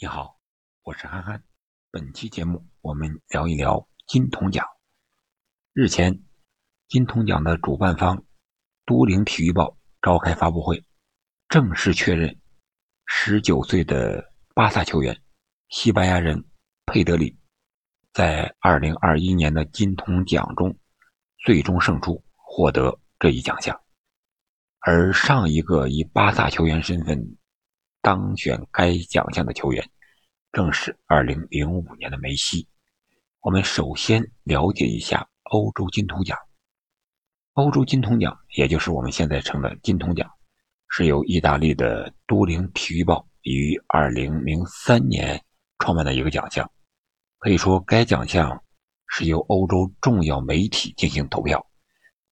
你好，我是憨憨。本期节目我们聊一聊金童奖。日前，金童奖的主办方都灵体育报召开发布会，正式确认十九岁的巴萨球员西班牙人佩德里在二零二一年的金童奖中最终胜出，获得这一奖项。而上一个以巴萨球员身份。当选该奖项的球员，正是2005年的梅西。我们首先了解一下欧洲金童奖。欧洲金童奖，也就是我们现在称的金童奖，是由意大利的都灵体育报于2003年创办的一个奖项。可以说，该奖项是由欧洲重要媒体进行投票，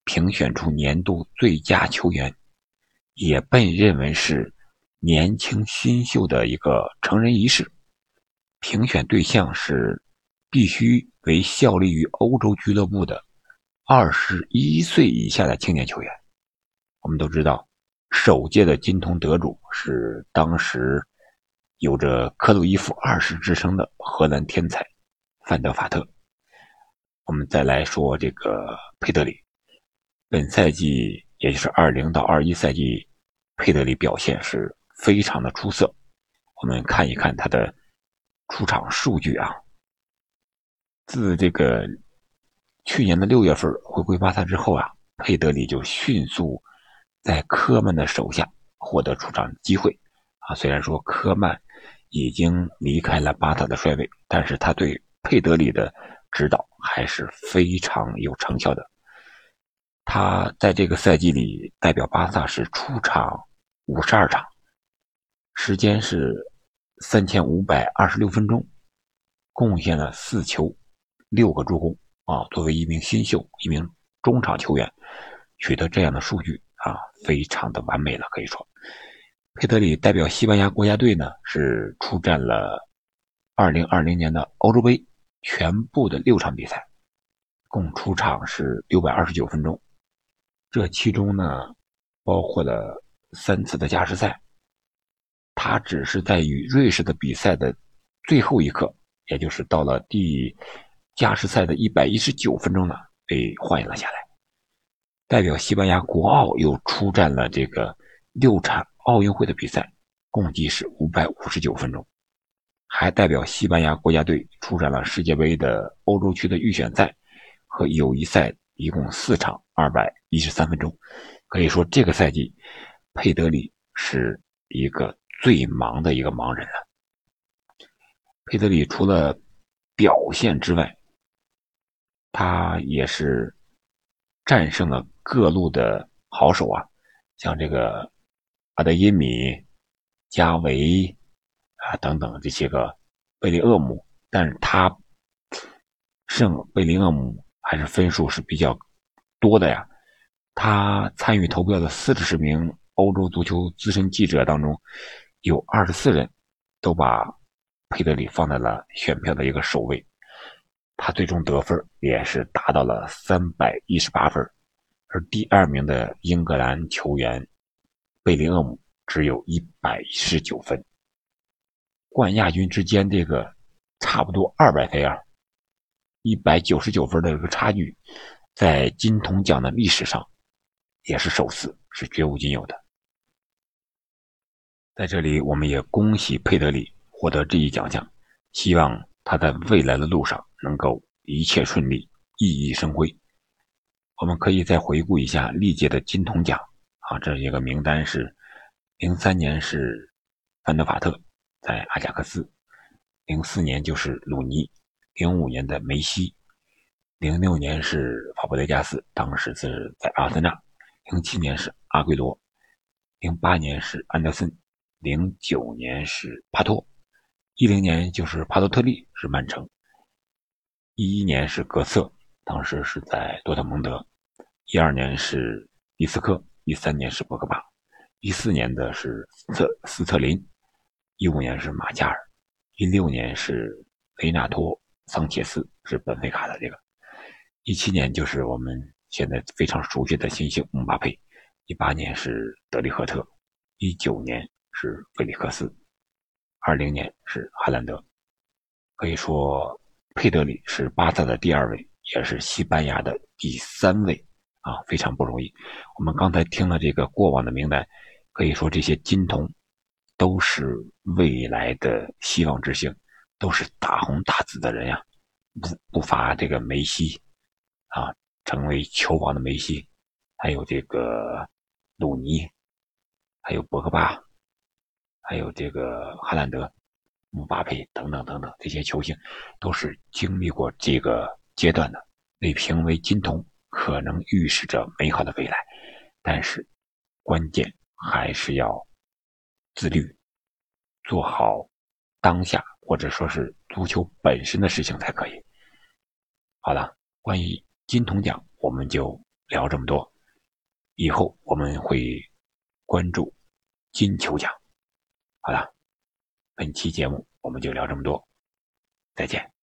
评选出年度最佳球员，也被认为是。年轻新秀的一个成人仪式，评选对象是必须为效力于欧洲俱乐部的二十一岁以下的青年球员。我们都知道，首届的金童得主是当时有着“克鲁伊夫二世”之称的荷兰天才范德法特。我们再来说这个佩德里，本赛季也就是二零到二一赛季，佩德里表现是。非常的出色，我们看一看他的出场数据啊。自这个去年的六月份回归巴萨之后啊，佩德里就迅速在科曼的手下获得出场机会啊。虽然说科曼已经离开了巴萨的帅位，但是他对佩德里的指导还是非常有成效的。他在这个赛季里代表巴萨是出场五十二场。时间是三千五百二十六分钟，贡献了四球，六个助攻啊！作为一名新秀，一名中场球员，取得这样的数据啊，非常的完美了。可以说，佩德里代表西班牙国家队呢，是出战了二零二零年的欧洲杯全部的六场比赛，共出场是六百二十九分钟，这其中呢，包括了三次的加时赛。他只是在与瑞士的比赛的最后一刻，也就是到了第加时赛的一百一十九分钟呢，被换了下来。代表西班牙国奥又出战了这个六场奥运会的比赛，共计是五百五十九分钟，还代表西班牙国家队出战了世界杯的欧洲区的预选赛和友谊赛，一共四场二百一十三分钟。可以说，这个赛季佩德里是一个。最忙的一个盲人了。佩德里除了表现之外，他也是战胜了各路的好手啊，像这个阿德因米、加维啊等等这些个贝利厄姆，但是他胜贝利厄姆还是分数是比较多的呀。他参与投票的四十名欧洲足球资深记者当中。有二十四人都把佩德里放在了选票的一个首位，他最终得分也是达到了三百一十八分，而第二名的英格兰球员贝林厄姆只有一百一十九分，冠亚军之间这个差不多二百分啊，一百九十九分的这个差距，在金童奖的历史上也是首次，是绝无仅有的。在这里，我们也恭喜佩德里获得这一奖项，希望他在未来的路上能够一切顺利，熠熠生辉。我们可以再回顾一下历届的金童奖啊，这一个名单是：零三年是范德法特在阿贾克斯，零四年就是鲁尼，零五年的梅西，零六年是法布雷加斯，当时是在阿森纳，零七年是阿圭罗，零八年是安德森。零九年是帕托，一零年就是帕托特利是曼城，一一年是格瑟，当时是在多特蒙德，一二年是伊斯科，一三年是博格巴，一四年的是斯特斯特林，一五年是马加尔，一六年是雷纳托桑切斯是本菲卡的这个，一七年就是我们现在非常熟悉的新星姆巴佩，一八年是德里赫特，一九年。是菲利克斯，二零年是哈兰德。可以说，佩德里是巴萨的第二位，也是西班牙的第三位啊，非常不容易。我们刚才听了这个过往的名单，可以说这些金童都是未来的希望之星，都是大红大紫的人呀。不不乏这个梅西啊，成为球王的梅西，还有这个鲁尼，还有博格巴，还有这个哈兰德、姆巴佩等等等等，这些球星都是经历过这个阶段的，被评为金童，可能预示着美好的未来。但是，关键还是要自律，做好当下或者说是足球本身的事情才可以。好了，关于金童奖，我们就聊这么多。以后我们会关注金球奖。好了，本期节目我们就聊这么多，再见。